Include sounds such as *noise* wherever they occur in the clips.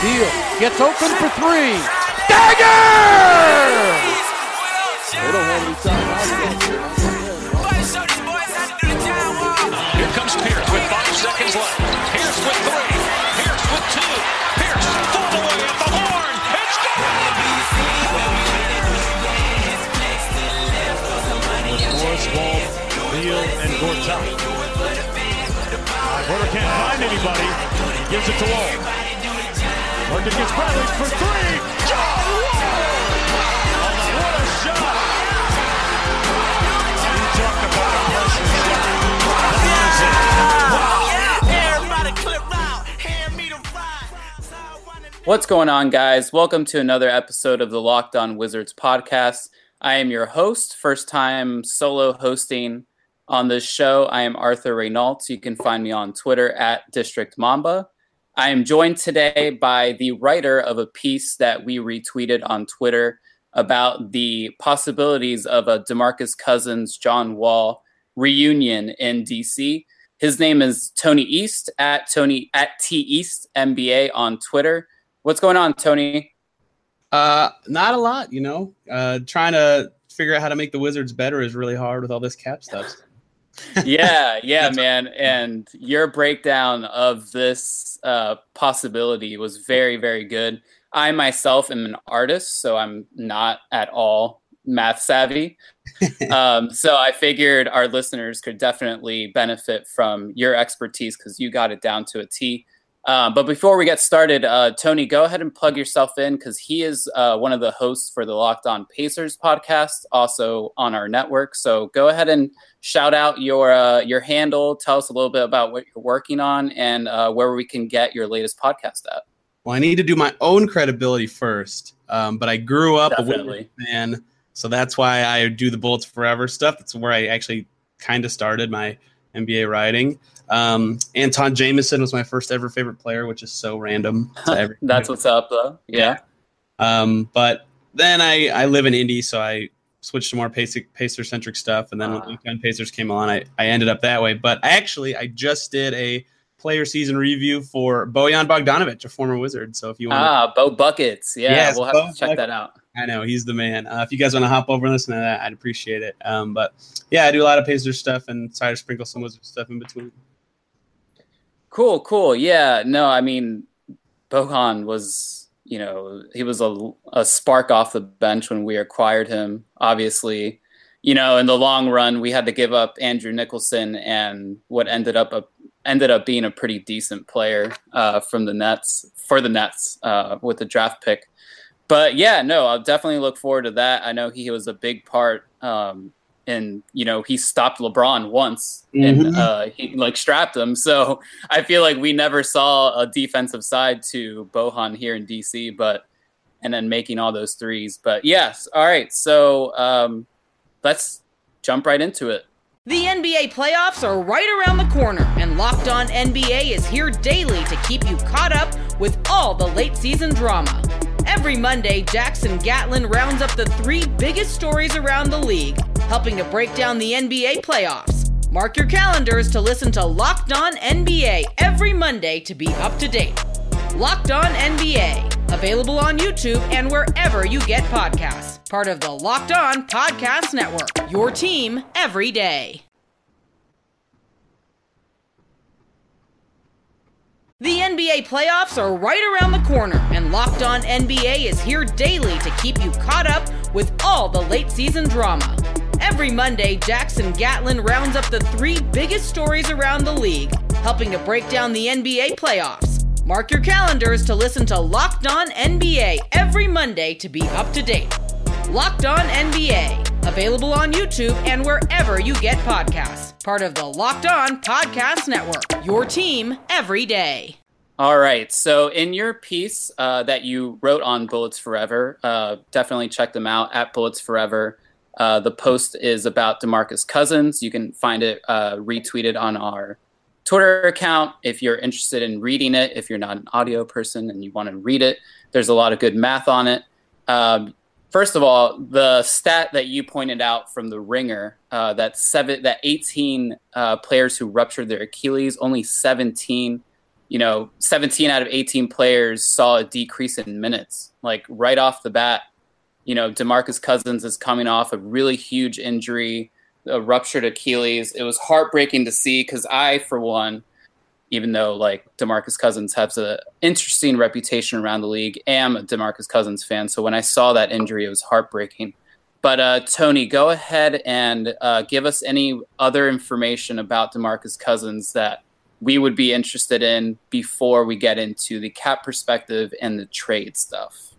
Steele gets open for three. Dagger! They don't have any timeouts. Here comes Pierce with five seconds left. Pierce with three. Pierce with two. Pierce full away at the horn. It's Morris, Wall, Beal, and Gortat. Porter can't find anybody. He gives it to Wall. Working against Bradley for three. John Wall! What a shot! You talk about a person What's going on, guys? Welcome to another episode of the Locked On Wizards podcast. I am your host, first time solo hosting on this show. I am Arthur Reinaltt. You can find me on Twitter at District Mamba. I am joined today by the writer of a piece that we retweeted on Twitter about the possibilities of a DeMarcus Cousins John Wall reunion in DC. His name is Tony East at Tony at T East NBA on Twitter. What's going on, Tony? Uh, not a lot, you know. Uh, trying to figure out how to make the Wizards better is really hard with all this cap stuff. *laughs* yeah, *laughs* yeah, man. And your breakdown of this uh, possibility was very, very good. I myself am an artist, so I'm not at all math savvy. *laughs* um, so I figured our listeners could definitely benefit from your expertise because you got it down to a T. Uh, but before we get started, uh, Tony, go ahead and plug yourself in because he is uh, one of the hosts for the Locked On Pacers podcast, also on our network. So go ahead and shout out your uh, your handle. Tell us a little bit about what you're working on and uh, where we can get your latest podcast at. Well, I need to do my own credibility first, um, but I grew up Definitely. a fan, so that's why I do the Bullets Forever stuff. That's where I actually kind of started my NBA writing. Um, Antawn Jamison was my first ever favorite player, which is so random. *laughs* That's what's up, though. Yeah. Um, but then I, I live in Indy, so I switched to more Pacer centric stuff. And then when Ah. Weekend Pacers came on, I, I ended up that way. But actually, I just did a player season review for Bojan Bogdanovic, a former Wizard. So if you want, Ah, Bo Buckets. Yeah, Yes, we'll have Bo to check that out. I know he's the man. Uh, if you guys want to hop over and listen to that, I'd appreciate it. Um, but yeah, I do a lot of Pacers stuff and try to sprinkle some Wizard stuff in between. Cool, cool. Yeah, no, I mean, Bojan was, you know, he was a, a spark off the bench when we acquired him. Obviously, you know, in the long run, we had to give up Andrew Nicholson and what ended up a ended up being a pretty decent player uh, from the Nets for the Nets uh, with the draft pick. But yeah, no, I'll definitely look forward to that. I know he was a big part. Um, and you know he stopped LeBron once and Mhm. uh, he like strapped him. So I feel like we never saw a defensive side to Bojan here in DC, but and then making all those threes. But yes, all right. So um, let's jump right into it. The NBA playoffs are right around the corner, and Locked On NBA is here daily to keep you caught up with all the late season drama. Every Monday, Jackson Gatlin rounds up the three biggest stories around the league, helping to break down the NBA playoffs. Mark your calendars to listen to Locked On NBA every Monday to be up to date. Locked On NBA, available on YouTube and wherever you get podcasts. Part of the Locked On Podcast Network, your team every day. The NBA playoffs are right around the corner, and Locked On NBA is here daily to keep you caught up with all the late season drama. Every Monday, Jackson Gatlin rounds up the three biggest stories around the league, helping to break down the NBA playoffs. Mark your calendars to listen to Locked On NBA every Monday to be up to date. Locked On NBA, available on YouTube and wherever you get podcasts. Part of the Locked On Podcast Network, your team every day. All right. So, in your piece uh, that you wrote on Bullets Forever, uh, definitely check them out at Bullets Forever. Uh, the post is about Demarcus Cousins. You can find it uh, retweeted on our Twitter account if you're interested in reading it. If you're not an audio person and you want to read it, there's a lot of good math on it. Um, first of all, the stat that you pointed out from the Ringer uh, that seven, that 18 uh, players who ruptured their Achilles, only 17 you know, 17 out of 18 players saw a decrease in minutes. Like right off the bat, you know, DeMarcus Cousins is coming off a really huge injury, a ruptured Achilles. It was heartbreaking to see because I, for one, even though like DeMarcus Cousins has an interesting reputation around the league, am a DeMarcus Cousins fan. So when I saw that injury, it was heartbreaking. But uh, Tony, go ahead and uh, give us any other information about DeMarcus Cousins that we would be interested in before we get into the cap perspective and the trade stuff.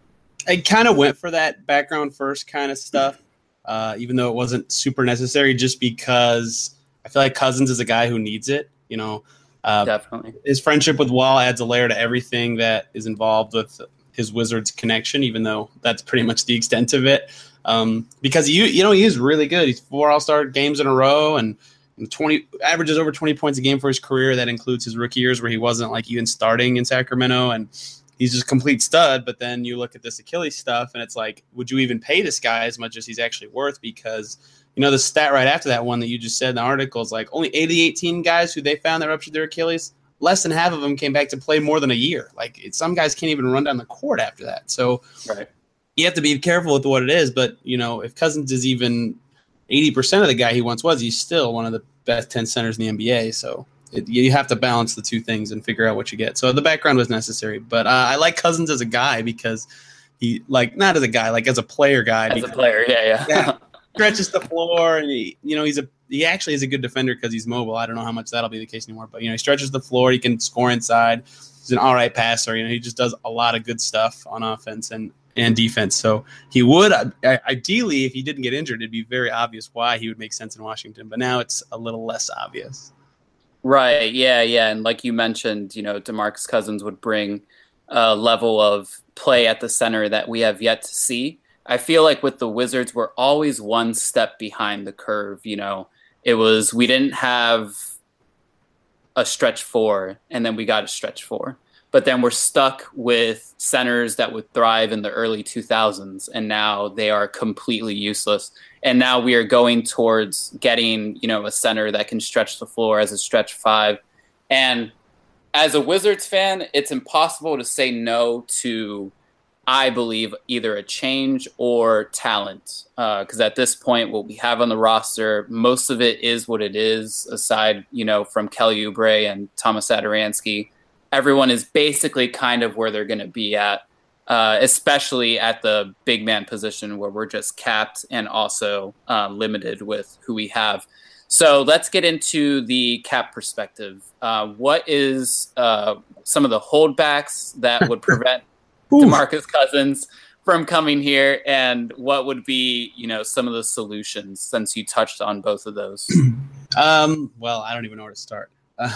I kind of went for that background first kind of stuff, uh, even though it wasn't super necessary, just because I feel like Cousins is a guy who needs it. You know, uh, definitely his friendship with Wall adds a layer to everything that is involved with his Wizards connection, even though that's pretty much the extent of it. Um, because you you know he's really good. He's four All Star games in a row and 20 averages over 20 points a game for his career. That includes his rookie years where he wasn't like even starting in Sacramento and he's just a complete stud. But then you look at this Achilles stuff and it's like, would you even pay this guy as much as he's actually worth? Because you know the stat right after that one that you just said in the article is like only 80 18 guys who they found that ruptured their Achilles. Less than half of them came back to play more than a year. Like some guys can't even run down the court after that. So right. you have to be careful with what it is. But you know if Cousins is even 80% of the guy he once was, he's still one of the best 10 centers in the NBA. So it, you have to balance the two things and figure out what you get. So the background was necessary, but uh, I like Cousins as a guy because he like not as a guy, like as a player guy. As because, a player, yeah, yeah. yeah *laughs* stretches the floor, and he, you know he's a he actually is a good defender because he's mobile. I don't know how much that'll be the case anymore, but you know he stretches the floor. He can score inside. He's an all right passer. You know he just does a lot of good stuff on offense and and defense. So he would ideally, if he didn't get injured, it'd be very obvious why he would make sense in Washington. But now it's a little less obvious. Right. Yeah. Yeah. And like you mentioned, you know, Demarcus Cousins would bring a level of play at the center that we have yet to see. I feel like with the Wizards, we're always one step behind the curve. You know, it was we didn't have a stretch four, and then we got a stretch four but then we're stuck with centers that would thrive in the early 2000s and now they are completely useless. And now we are going towards getting you know a center that can stretch the floor as a stretch five. And as a wizards fan it's impossible to say no to i believe either a change or talent because uh, at this point what we have on the roster most of it is what it is aside you know from kelly oubre and thomas satoransky everyone is basically kind of where they're going to be at, uh, especially at the big man position where we're just capped and also uh, limited with who we have. So let's get into the cap perspective. Uh, what is uh, some of the holdbacks that would *laughs* prevent Demarcus Cousins from coming here, and what would be, you know, some of the solutions since you touched on both of those? *clears throat* Um, well, I don't even know where to start.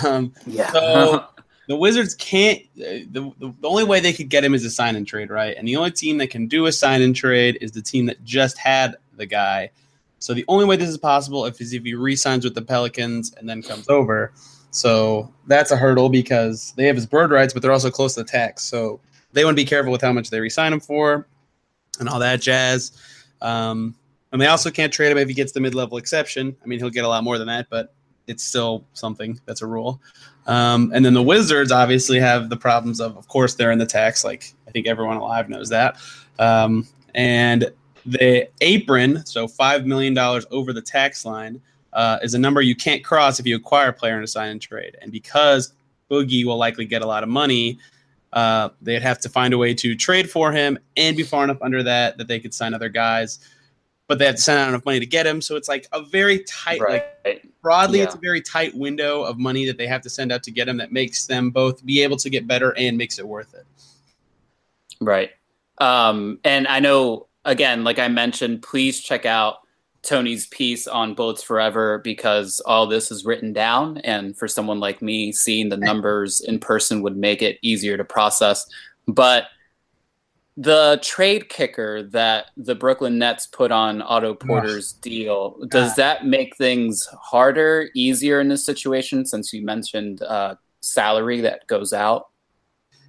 Um, yeah. So *laughs* the Wizards can't. Uh, the, the, only way they could get him is a sign and trade, right? And the only team that can do a sign and trade is the team that just had the guy. So the only way this is possible is if he re-signs with the Pelicans and then comes over. So that's a hurdle because they have his bird rights, but they're also close to the tax. So they want to be careful with how much they re-sign him for, and all that jazz. Um, and they also can't trade him if he gets the mid-level exception. I mean, he'll get a lot more than that, but it's still something that's a rule. Um, and then the Wizards obviously have the problems of, of course, they're in the tax. Like I think everyone alive knows that. Um, and the apron, so five million dollars over the tax line, uh, is a number you can't cross if you acquire a player in a sign and trade. And because Boogie will likely get a lot of money, uh, they'd have to find a way to trade for him and be far enough under that that they could sign other guys but they have to send out enough money to get him. So it's like a very tight, right. like broadly, yeah. it's a very tight window of money that they have to send out to get him that makes them both be able to get better and makes it worth it. Right. Um, and I know, again, like I mentioned, please check out Tony's piece on Bullets Forever because all this is written down, and for someone like me, seeing the numbers in person would make it easier to process. But the trade kicker that the Brooklyn Nets put on Otto Porter's deal does that make things harder, easier in this situation? Since you mentioned uh, salary that goes out.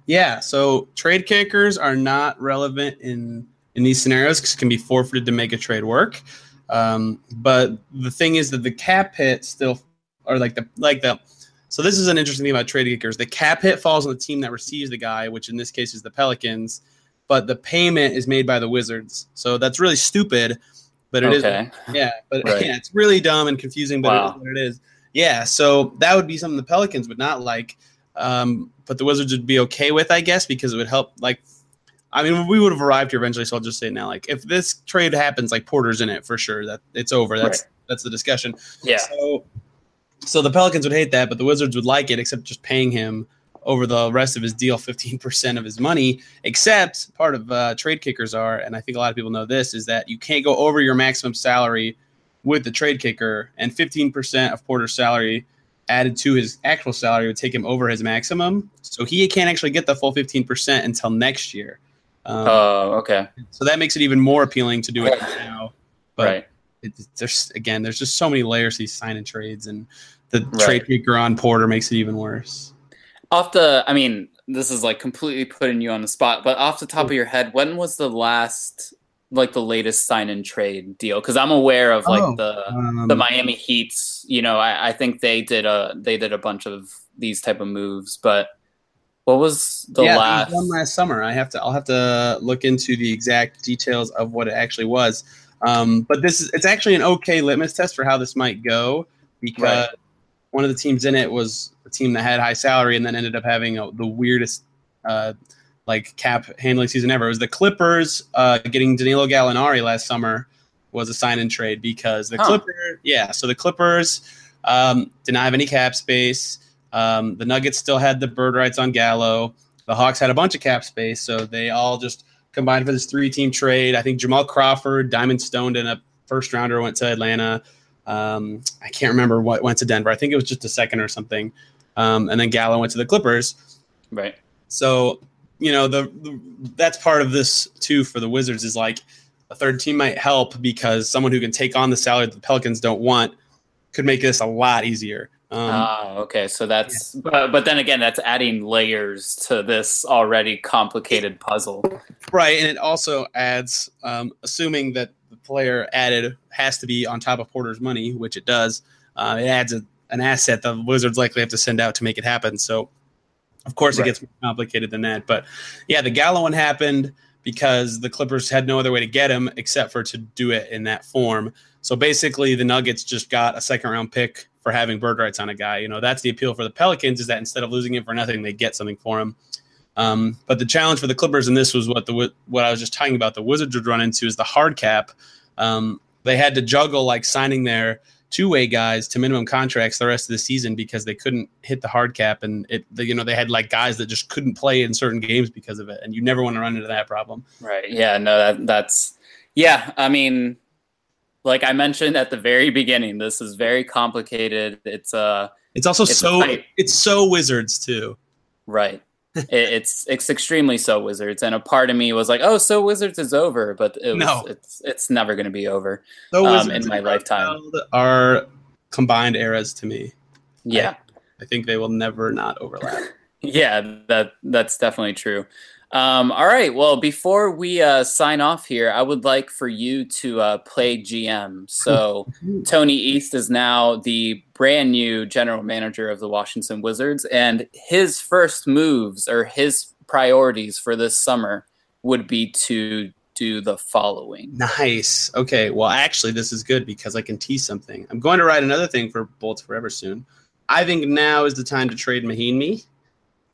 Yeah, so trade kickers are not relevant in in these scenarios because it can be forfeited to make a trade work. Um, but the thing is that the cap hit still, or like the like the. So this is an interesting thing about trade kickers. The cap hit falls on the team that receives the guy, which in this case is the Pelicans, but the payment is made by the Wizards. So that's really stupid, but it is. Okay. Yeah, but Right. *laughs* yeah, it's really dumb and confusing, but Wow. is what it is. Yeah, so that would be something the Pelicans would not like, um, but the Wizards would be okay with, I guess, because it would help. Like, I mean, we would have arrived here eventually, so I'll just say it now. Like, if this trade happens, like Porter's in it for sure. That it's over. That's that's the discussion. Yeah. So, so the Pelicans would hate that, but the Wizards would like it, except just paying him over the rest of his deal 15% of his money. Except part of uh, trade kickers are, and I think a lot of people know this, is that you can't go over your maximum salary with the trade kicker, and 15% of Porter's salary added to his actual salary would take him over his maximum. So he can't actually get the full 15% until next year. Um, Oh, okay. so that makes it even more appealing to do it now. But right. it, there's again, there's just so many layers to these sign and trades, and the Right. trade kicker on Porter makes it even worse. Off the, I mean, this is like completely putting you on the spot, but off the top of your head, when was the last, like the latest sign and trade deal? Because I'm aware of like Oh, the Um, the Miami Heat's. You know, I, I think they did a they did a bunch of these type of moves, but what was the yeah, last? one last summer. I have to. I'll have to look into the exact details of what it actually was. Um, but this is it's actually an okay litmus test for how this might go because Right. One of the teams in it was a team that had high salary and then ended up having a, the weirdest uh, like cap handling season ever. It was the Clippers uh, getting Danilo Gallinari last summer was a sign and trade because the Huh. Clippers, yeah, so the Clippers um, did not have any cap space. Um, the Nuggets still had the bird rights on Gallo. The Hawks had a bunch of cap space, so they all just combined for this three-team trade. I think Jamal Crawford, Diamond Stone, and a first rounder went to Atlanta. Um, I can't remember what went to Denver. I think it was just a second or something. Um, and then Gallo went to the Clippers. right. So, you know, the, the that's part of this too for the Wizards is like a third team might help because someone who can take on the salary that the Pelicans don't want could make this a lot easier. Um, Ah, okay. So that's, but, but then again, that's adding layers to this already complicated puzzle. Right, and it also adds, um, assuming that player added has to be on top of Porter's money, which it does. Uh, it adds a, an asset the Wizards likely have to send out to make it happen. So, of course, Right. it gets more complicated than that. But yeah, the Gallo one happened because the Clippers had no other way to get him except for to do it in that form. So basically, the Nuggets just got a second round pick for having bird rights on a guy. You know, that's the appeal for the Pelicans is that instead of losing him for nothing, they get something for him. Um, but the challenge for the Clippers, and this was what the what I was just talking about, the Wizards would run into is the hard cap. Um, they had to juggle like signing their two way guys to minimum contracts the rest of the season because they couldn't hit the hard cap, and it the, you know they had like guys that just couldn't play in certain games because of it, and you never want to run into that problem. Right. Yeah. No, that that's yeah. I mean, like I mentioned at the very beginning, this is very complicated. It's uh It's also It's so it's so Wizards too. right. It, it's it's extremely so Wizards, and a part of me was like, oh, so Wizards is over, but it was, No. it's it's never going to be over. So Um, Wizards in my lifetime. Are combined eras to me. Yeah. I think they will never not overlap. *laughs* Yeah, that that's definitely true. Um, all right. Well, before we uh, sign off here, I would like for you to uh, play GM. So *laughs* Tony East is now the brand new general manager of the Washington Wizards, and his first moves or his priorities for this summer would be to do the following. Nice. Okay. Well, actually, this is good because I can tease something. I'm going to write another thing for Bullets Forever soon. I think now is the time to trade Mahinmi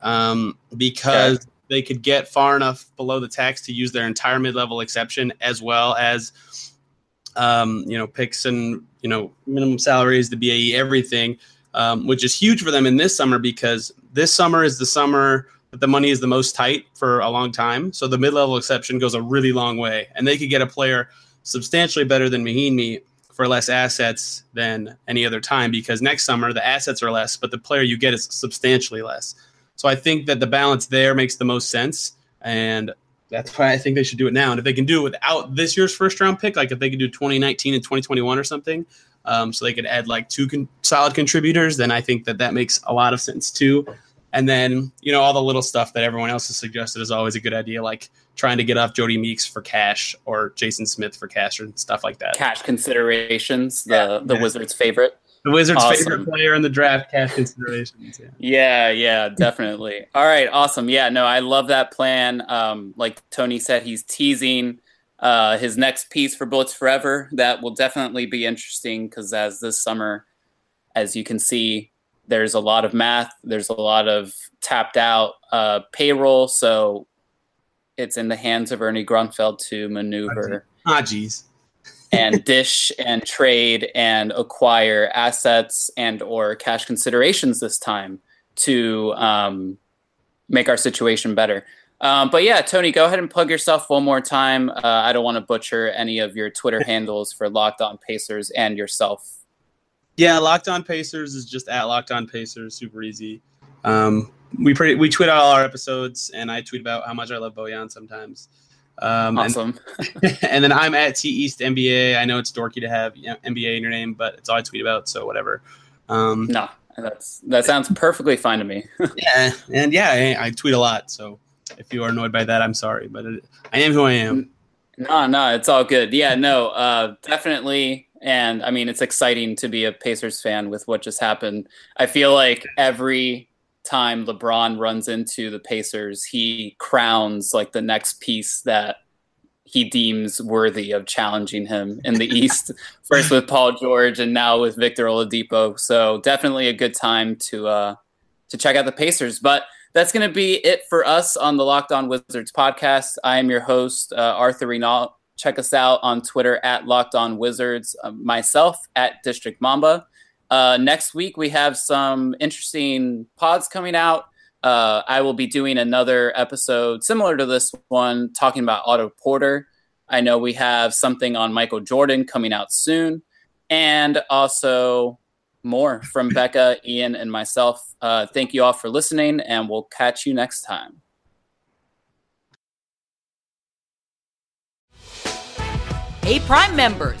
um, because they could get far enough below the tax to use their entire mid-level exception as well as um, you know picks and you know minimum salaries, the BAE, everything, um, which is huge for them in this summer because this summer is the summer that the money is the most tight for a long time. So the mid-level exception goes a really long way, and they could get a player substantially better than Mahinmi for less assets than any other time because next summer the assets are less, but the player you get is substantially less. So I think that the balance there makes the most sense, and that's why I think they should do it now. And if they can do it without this year's first round pick, like if they could do 2019 and 2021 or something, um, so they could add like two con- solid contributors, then I think that that makes a lot of sense too. And then you know all the little stuff that everyone else has suggested is always a good idea, like trying to get off Jody Meeks for cash or Jason Smith for cash or stuff like that. Cash considerations, the yeah, the. Wizards' favorite. The Wizards' awesome. favorite player in the draft, cash considerations. Yeah, yeah, yeah *laughs* definitely. All right, awesome. Yeah, no, I love that plan. Um, like Tony said, he's teasing uh, his next piece for Bullets Forever. That will definitely be interesting because as this summer, as you can see, there's a lot of math. There's a lot of tapped out uh, payroll. So it's in the hands of Ernie Grunfeld to maneuver. Ah, geez. And dish and trade and acquire assets and or cash considerations this time to um, make our situation better. Um, but yeah, Tony, go ahead and plug yourself one more time. Uh, I don't want to butcher any of your Twitter *laughs* handles for Locked On Pacers and yourself. Yeah, Locked On Pacers is just at Locked On Pacers, super easy. Um, we pretty, we tweet out all our episodes, and I tweet about how much I love Bojan sometimes. Um, awesome. And, *laughs* *laughs* and, then I'm at T East NBA. I know it's dorky to have NBA in your name, but it's all I tweet about, so whatever. Um, no, that's that sounds perfectly fine to me. *laughs* yeah, and yeah, I, I, tweet a lot, so if you are annoyed by that, I'm sorry, but it, I am who I am. No, no, it's all good. Yeah, no, uh, definitely. And I mean, it's exciting to be a Pacers fan with what just happened. I feel like every time LeBron runs into the Pacers, he crowns like the next piece that he deems worthy of challenging him in the *laughs* East. First with Paul George, and now with Victor Oladipo. So definitely a good time to uh, to check out the Pacers. But that's going to be it for us on the Locked On Wizards podcast. I am your host, uh, Arthur Reinaltt. Check us out on Twitter at Locked On Wizards. Uh, myself at District Mamba. Uh, next week, we have some interesting pods coming out. Uh, I will be doing another episode similar to this one, talking about Otto Porter. I know we have something on Michael Jordan coming out soon, and also more from *laughs* Becca, Ian, and myself. Uh, thank you all for listening, and we'll catch you next time. Hey, Prime members,